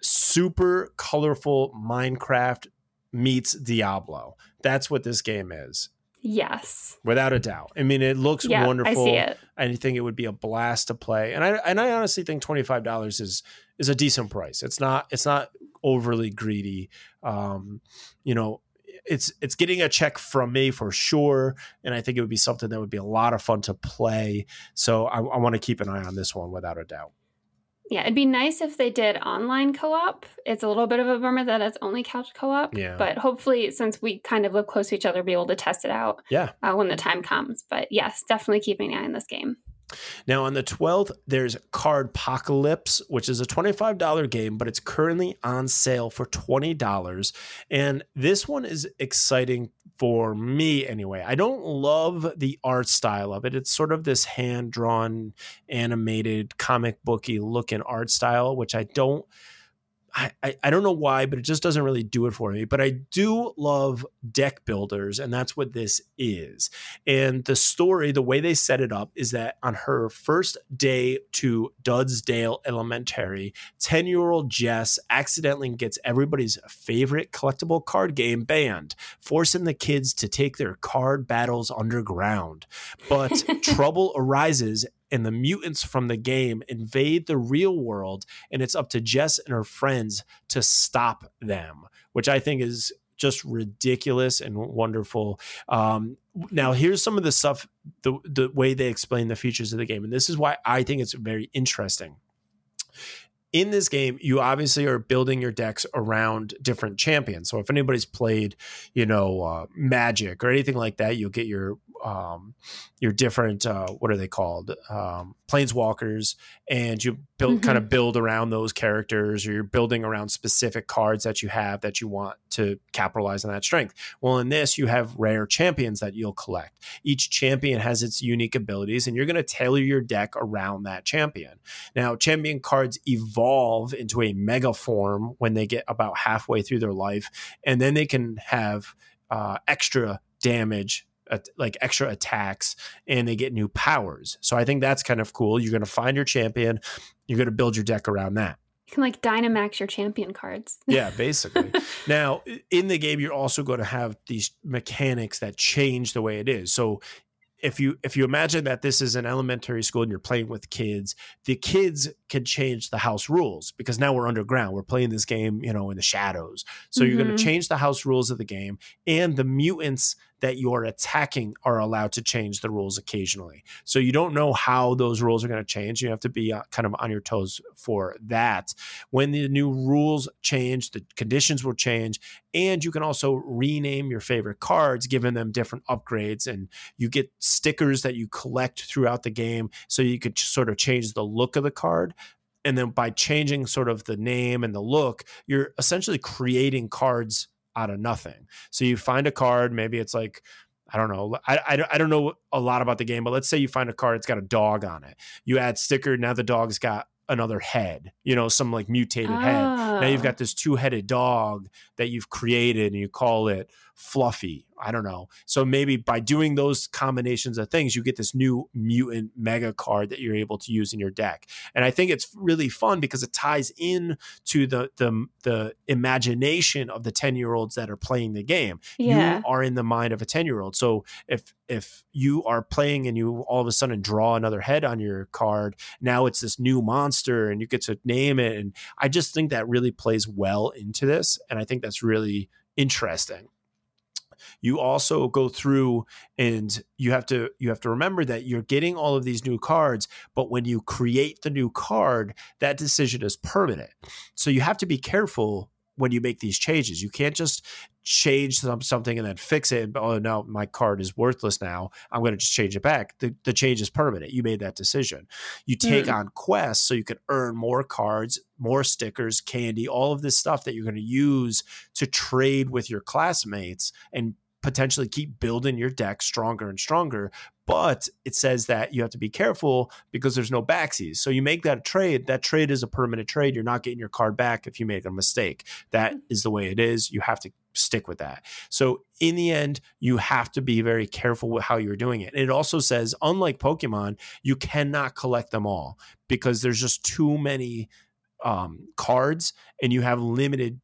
[SPEAKER 2] super colorful minecraft meets diablo that's what this game is
[SPEAKER 1] Yes.
[SPEAKER 2] Without a doubt. I mean, it looks
[SPEAKER 1] yeah,
[SPEAKER 2] wonderful.
[SPEAKER 1] I see it.
[SPEAKER 2] I think it would be a blast to play. And I and I honestly think $25 is is a decent price. It's not it's not overly greedy. Um, you know, it's it's getting a check from me for sure, and I think it would be something that would be a lot of fun to play. So I, I want to keep an eye on this one without a doubt.
[SPEAKER 1] Yeah, it'd be nice if they did online co-op. It's a little bit of a bummer that it's only couch co-op.
[SPEAKER 2] Yeah.
[SPEAKER 1] But hopefully, since we kind of live close to each other, be able to test it out.
[SPEAKER 2] Yeah.
[SPEAKER 1] Uh, when the time comes. But yes, definitely keeping an eye on this game.
[SPEAKER 2] Now, on the 12th, there's Cardpocalypse, which is a $25 game, but it's currently on sale for $20. And this one is exciting for me anyway. I don't love the art style of it. It's sort of this hand drawn, animated, comic booky looking art style, which I don't I, I, don't know why, but it just doesn't really do it for me. But I do love deck builders, and that's what this is. And the story, the way they set it up, is that on her first day to Dudsdale Elementary, 10 year old Jess accidentally gets everybody's favorite collectible card game banned, forcing the kids to take their card battles underground. But trouble arises and the mutants from the game invade the real world, and it's up to Jess and her friends to stop them, which I think is just ridiculous and wonderful. Um, now, here's some of the stuff, the the way they explain the features of the game, and this is why I think it's very interesting in this game, you obviously are building your decks around different champions. So if anybody's played, you know, uh, Magic or anything like that, you'll get your um, your different uh, what are they called? Um, planeswalkers and you build mm-hmm. kind of build around those characters or you're building around specific cards that you have that you want to capitalize on that strength. Well in this you have rare champions that you'll collect. Each champion has its unique abilities and you're going to tailor your deck around that champion. Now champion cards evolve into a mega form when they get about halfway through their life and then they can have uh, extra damage like extra attacks and they get new powers. So I think that's kind of cool. You're going to find your champion, you're going to build your deck around that.
[SPEAKER 1] You can like Dynamax your champion cards.
[SPEAKER 2] yeah, basically. now, in the game, you're also going to have these mechanics that change the way it is. So if you if you imagine that this is an elementary school and you're playing with kids the kids can change the house rules because now we're underground we're playing this game you know in the shadows so mm-hmm. you're going to change the house rules of the game and the mutants that you're attacking are allowed to change the rules occasionally. So you don't know how those rules are going to change. You have to be uh, kind of on your toes for that. When the new rules change, the conditions will change, and you can also rename your favorite cards, giving them different upgrades. And you get stickers that you collect throughout the game, so you could sort of change the look of the card and then by changing sort of the name and the look you're essentially creating cards out of nothing. So you find a card, maybe it's like, I don't know. I, I, I, don't know a lot about the game, but let's say you find a card, it's got a dog on it. You add sticker, now the dog's got another head, you know, some like mutated oh. head. Now you've ah. got oh. this two headed dog that you've created and you call it Fluffy. I don't know. So maybe by doing those combinations of things, you get this new mutant mega card that you're able to use in your deck. And I think it's really fun because it ties in to the the the imagination of the 10 year olds that are playing the game. Yeah. You are in the mind of a 10 year old. So if if you are playing and you all of a sudden draw another head on your card, now it's this new monster and you get to name it. And I just think that really plays well into this. And I think that's really interesting you also go through and you have to you have to remember that you're getting all of these new cards but when you create the new card that decision is permanent so you have to be careful when you make these changes. You can't just change some, something and then fix it. Oh, no, my card is worthless now. I'm going to just change it back. The, the change is permanent. You made that decision. You take mm. on quests so you can earn more cards, more stickers, candy, all of this stuff that you're going to use to trade with your classmates and potentially keep building your deck stronger and stronger. But it says that you have to be careful because there's no backsies. So you make that trade. That trade is a permanent trade. You're not getting your card back if you make a mistake. That mm. the way it is. You have to stick with that. So in the end, you have to be very careful with how you're doing it. It also says, unlike Pokemon, you cannot collect them all because there's just too many um, cards and you have limited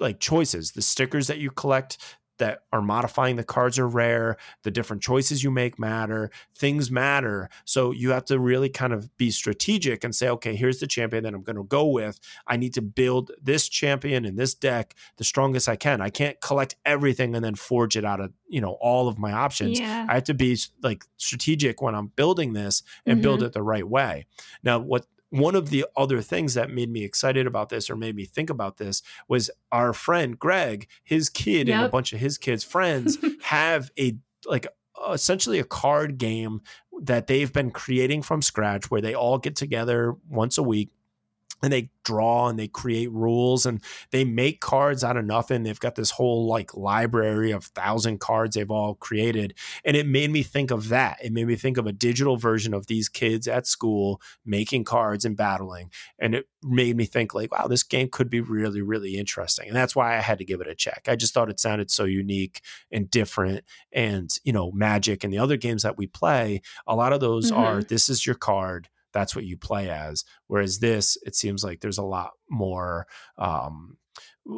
[SPEAKER 2] like choices the stickers that you collect that are modifying the cards are rare. The different choices you make matter. Things matter. So you have to really kind of be strategic and say, okay, here's the champion that I'm going to go with. I need to build this champion in this deck the strongest I can. I can't collect everything and then forge it out of, you know, all of my options. Yeah. I have to be like strategic when I'm building this and mm-hmm. build it the right way. Now, what one of the other things that made me excited about this or made me think about this was our friend Greg, his kid yep. and a bunch of his kids' friends have a like essentially a card game that they've been creating from scratch where they all get together once a week and they draw and they create rules and they make cards out of nothing. They've got this whole like library of thousand cards they've all created. And it made me think of that. It made me think of a digital version of these kids at school making cards and battling. And it made me think like, wow, this game could be really, really interesting. And that's why I had to give it a check. I just thought it sounded so unique and different. And, you know, magic and the other games that we play, a lot of those mm-hmm. are this is your card that's what you play as. Whereas this, it seems like there's a lot more. Um,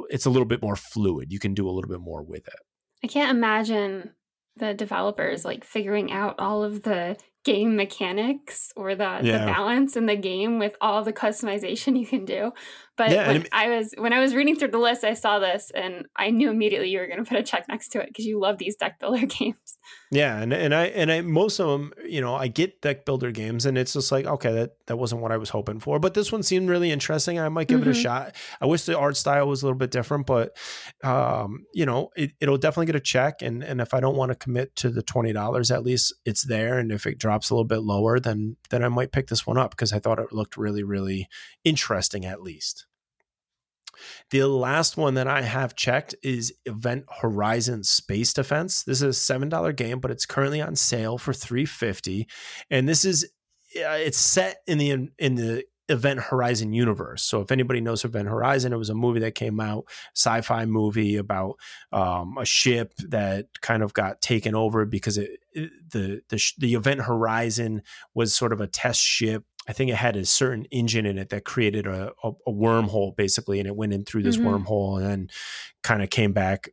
[SPEAKER 2] it's a little bit more fluid. You can do a little bit more with it.
[SPEAKER 1] I can't imagine the developers like figuring out all of the game mechanics or the, yeah. the balance in the game with all the customization you can do. But yeah, when I was when I was reading through the list, I saw this and I knew immediately you were going to put a check next to it because you love these deck builder games.
[SPEAKER 2] Yeah, and and I and I most of them, you know, I get deck builder games, and it's just like okay, that that wasn't what I was hoping for, but this one seemed really interesting. I might give mm-hmm. it a mm-hmm. shot. I wish the art style was a little bit different, but um, you know, it, it'll definitely get a check. And and if I don't want to commit to the twenty dollars, at least it's there. And if it drops a little bit lower, then then I might pick this one up because I thought it looked really really interesting at least. The last one that I have checked is Event Horizon Space Defense. This is a $7 game, but it's currently on sale for 350 And this is it's set in the in the Event Horizon universe. So if anybody knows Event Horizon, it was a movie that came out, sci-fi movie about um, a ship that kind of got taken over because it, it, the the the Event Horizon was sort of a test ship I think it had a certain engine in it that created a, a, a wormhole basically, and it went in through this mm-hmm. wormhole and then kind of came back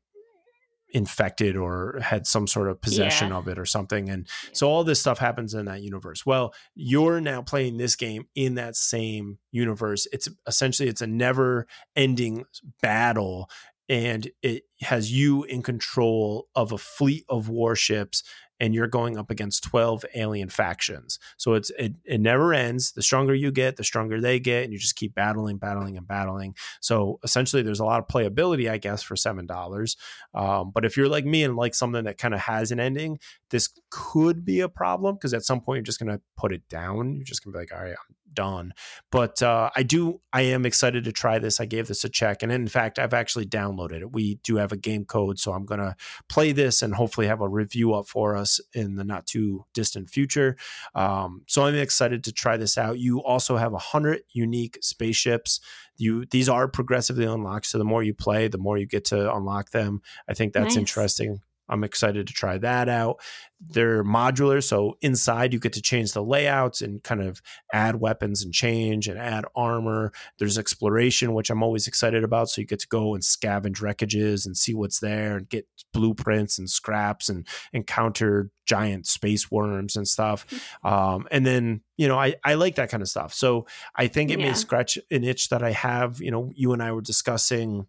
[SPEAKER 2] infected or had some sort of possession yeah. of it or something. And so all this stuff happens in that universe. Well, you're now playing this game in that same universe. It's essentially it's a never ending battle and it has you in control of a fleet of warships and you're going up against 12 alien factions. So it's it, it never ends. The stronger you get, the stronger they get, and you just keep battling, battling, and battling. So essentially, there's a lot of playability, I guess, for seven dollars. Um, but if you're like me and like something that kind of has an ending, this could be a problem because at some point you're just gonna put it down. You're just gonna be like, all right, I'm done. But uh, I do, I am excited to try this. I gave this a check, and in fact, I've actually downloaded it. We do have a game code, so I'm gonna play this and hopefully have a review up for us in the not too distant future. Um, so I'm excited to try this out. You also have a hundred unique spaceships. You these are progressively unlocked, so the more you play, the more you get to unlock them. I think that's nice. interesting. I'm excited to try that out. They're modular, so inside you get to change the layouts and kind of add weapons and change and add armor. There's exploration, which I'm always excited about. So you get to go and scavenge wreckages and see what's there and get blueprints and scraps and encounter giant space worms and stuff. Hmm. Um, and then, you know, I, I like that kind of stuff. So I think it yeah. may scratch an itch that I have. You know, you and I were discussing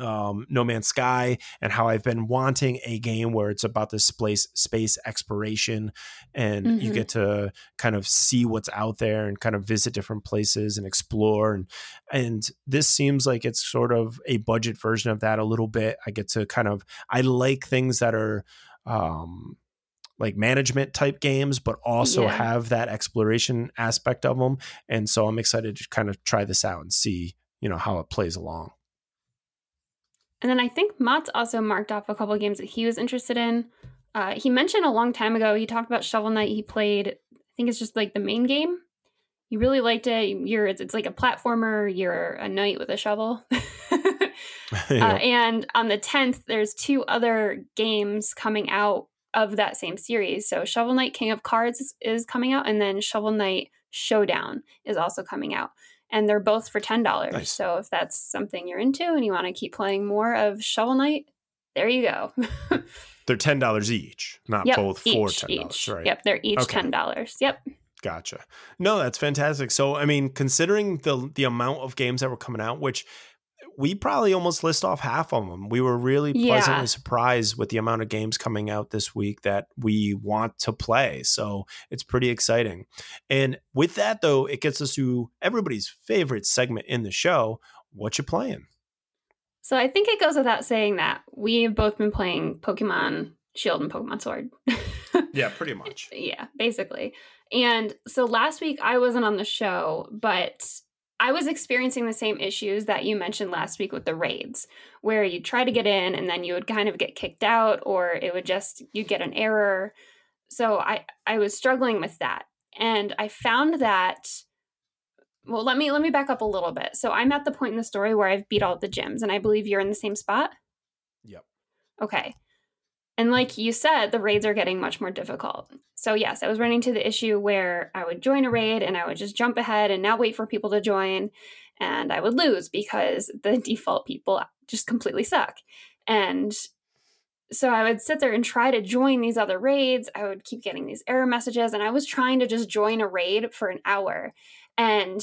[SPEAKER 2] um, No Man's Sky and how I've been wanting a game where it's about this space space exploration and mm-hmm. you get to kind of see what's out there and kind of visit different places and explore and and this seems like it's sort of a budget version of that a little bit. I get to kind of I like things that are um like management type games, but also yeah. have that exploration aspect of them. And so I'm excited to kind of try this out and see, you know, how it plays along.
[SPEAKER 1] And then I think Mott's also marked off a couple of games that he was interested in. Uh, he mentioned a long time ago, he talked about Shovel Knight. He played, I think it's just like the main game. He really liked it. You're, it's, it's like a platformer. You're a knight with a shovel. yeah. uh, and on the 10th, there's two other games coming out of that same series. So Shovel Knight King of Cards is, is coming out, and then Shovel Knight Showdown is also coming out and they're both for ten dollars. Nice. So if that's something you're into and you want to keep playing more of Shovel Knight, there you go.
[SPEAKER 2] they're ten dollars each, not yep, both for ten dollars, right?
[SPEAKER 1] Yep, they're each okay. ten dollars. Yep.
[SPEAKER 2] Gotcha. No, that's fantastic. So, I mean, considering the the amount of games that were coming out, which we probably almost list off half of them. We were really pleasantly yeah. surprised with the amount of games coming out this week that we want to play. So it's pretty exciting. And with that, though, it gets us to everybody's favorite segment in the show. What you playing?
[SPEAKER 1] So I think it goes without saying that we've both been playing Pokemon Shield and Pokemon Sword.
[SPEAKER 2] yeah, pretty much.
[SPEAKER 1] Yeah, basically. And so last week I wasn't on the show, but I was experiencing the same issues that you mentioned last week with the raids, where you try to get in and then you would kind of get kicked out, or it would just you get an error. So I I was struggling with that, and I found that. Well, let me let me back up a little bit. So I'm at the point in the story where I've beat all the gyms, and I believe you're in the same spot.
[SPEAKER 2] Yep.
[SPEAKER 1] Okay. And like you said, the raids are getting much more difficult. So, yes, I was running to the issue where I would join a raid and I would just jump ahead and not wait for people to join. And I would lose because the default people just completely suck. And so I would sit there and try to join these other raids. I would keep getting these error messages, and I was trying to just join a raid for an hour. And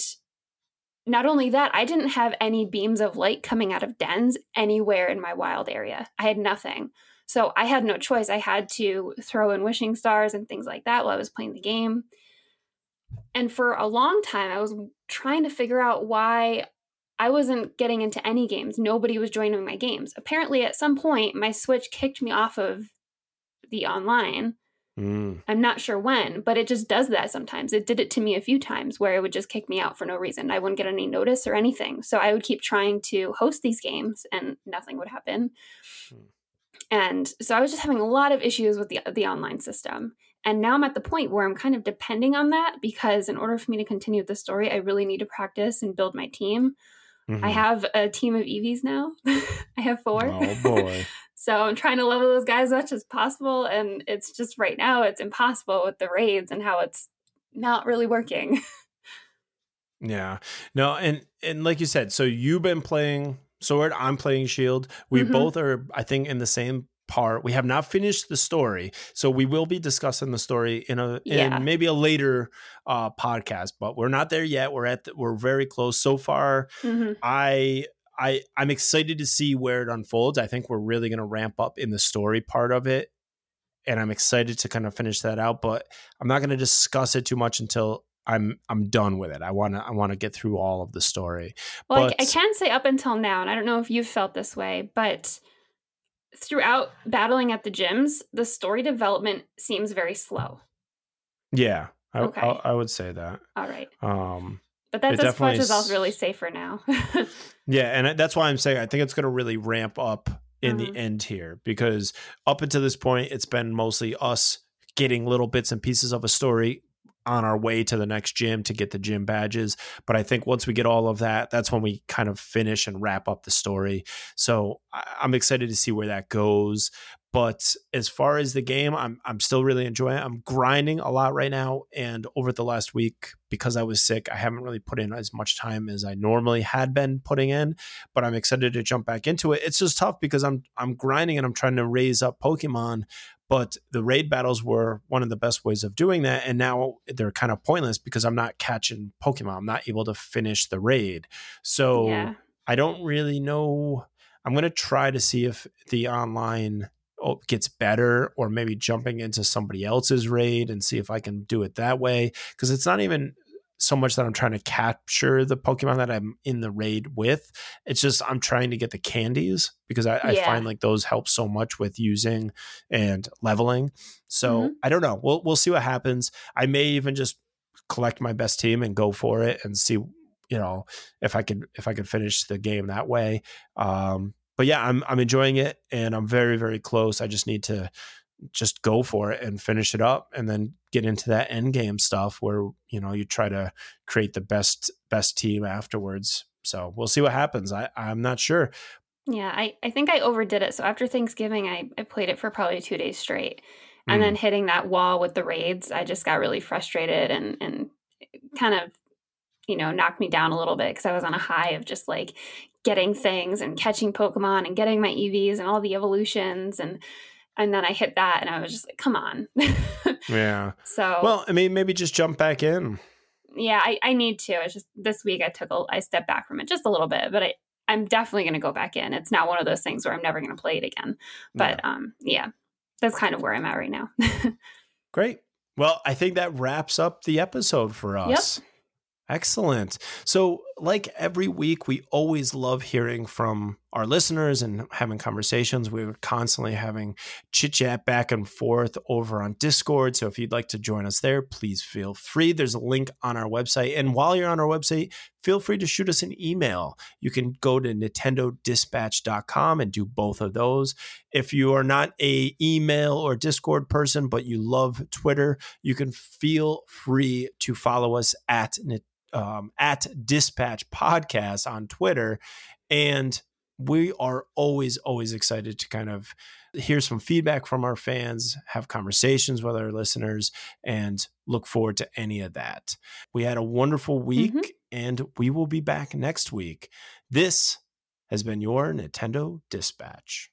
[SPEAKER 1] not only that, I didn't have any beams of light coming out of dens anywhere in my wild area. I had nothing. So I had no choice. I had to throw in wishing stars and things like that while I was playing the game. And for a long time, I was trying to figure out why I wasn't getting into any games. Nobody was joining my games. Apparently, at some point, my Switch kicked me off of the online. Mm. I'm not sure when, but it just does that sometimes. It did it to me a few times where it would just kick me out for no reason. I wouldn't get any notice or anything. So I would keep trying to host these games and nothing would happen. Mm. And so I was just having a lot of issues with the the online system. And now I'm at the point where I'm kind of depending on that because in order for me to continue the story, I really need to practice and build my team. Mm-hmm. I have a team of Eevees now. I have four.
[SPEAKER 2] Oh boy.
[SPEAKER 1] so I'm trying to level those guys as much as possible. And it's just right now it's impossible with the raids and how it's not really working.
[SPEAKER 2] yeah. No, and and like you said, so you've been playing sword, I'm playing shield. We mm-hmm. both are, I think, in the same part. We have not finished the story, so we will be discussing the story in a yeah. in maybe a later uh, podcast. But we're not there yet. We're at the, we're very close so far. Mm-hmm. I I I'm excited to see where it unfolds. I think we're really going to ramp up in the story part of it, and I'm excited to kind of finish that out. But I'm not going to discuss it too much until I'm I'm done with it. I want to I want to get through all of the story.
[SPEAKER 1] Well, but, I, I, can say up until now, and I don't know if you've felt this way, but throughout battling at the gyms, the story development seems very slow.
[SPEAKER 2] Yeah, I, okay. I, I would say that.
[SPEAKER 1] All right. Um, but that's as much as I'll really say for now.
[SPEAKER 2] yeah, and that's why I'm saying I think it's going to really ramp up in mm-hmm. the end here because up until this point, it's been mostly us getting little bits and pieces of a story on our way to the next gym to get the gym badges. But I think once we get all of that, that's when we kind of finish and wrap up the story. So I'm excited to see where that goes. But as far as the game, I'm I'm still really enjoying it. I'm grinding a lot right now. And over the last week, because I was sick, I haven't really put in as much time as I normally had been putting in. But I'm excited to jump back into it. It's just tough because I'm I'm grinding and I'm trying to raise up Pokemon, but the raid battles were one of the best ways of doing that. And now they're kind of pointless because I'm not catching Pokemon. I'm not able to finish the raid. So yeah. I don't really know. I'm going to try to see if the online oh, gets better or maybe jumping into somebody else's raid and see if I can do it that way. Because it's not even so much that I'm trying to capture the Pokemon that I'm in the raid with. It's just I'm trying to get the candies because I, yeah. I find like those help so much with using and leveling. So mm-hmm. I don't know. We'll we'll see what happens. I may even just collect my best team and go for it and see you know if I could if I could finish the game that way. Um, but yeah, I'm I'm enjoying it and I'm very very close. I just need to just go for it and finish it up and then get into that end game stuff where you know you try to create the best best team afterwards. So we'll see what happens. I i'm not sure.
[SPEAKER 1] Yeah i i think i overdid it. So after thanksgiving i, I played it for probably two days straight. And mm. then hitting that wall with the raids i just got really frustrated and and kind of you know knocked me down a little bit because i was on a high of just like getting things and catching pokemon and getting my Eevees and all the evolutions and and then I hit that and I was just like, come on.
[SPEAKER 2] yeah.
[SPEAKER 1] So
[SPEAKER 2] well, I mean, maybe just jump back in.
[SPEAKER 1] Yeah, I, I need to. It's just this week I took a I stepped back from it just a little bit, but I I'm definitely going to go back in. It's not one of those things where I'm never going to play it again. But yeah. um, yeah, that's kind of where I'm at right now.
[SPEAKER 2] Great. Well, I think that wraps up the episode for us. Yep. Excellent. So, like every week, we always love hearing from our listeners and having conversations. We're constantly having chit chat back and forth over on Discord. So, if you'd like to join us there, please feel free. There's a link on our website. And while you're on our website, feel free to shoot us an email. You can go to nintendodispatch.com and do both of those. If you are not a email or Discord person, but you love Twitter, you can feel free to follow us at um, at Dispatch Podcast on Twitter. And we are always, always excited to kind of hear some feedback from our fans, have conversations with our listeners, and look forward to any of that. We had a wonderful week, mm-hmm. and we will be back next week. This has been your Nintendo Dispatch.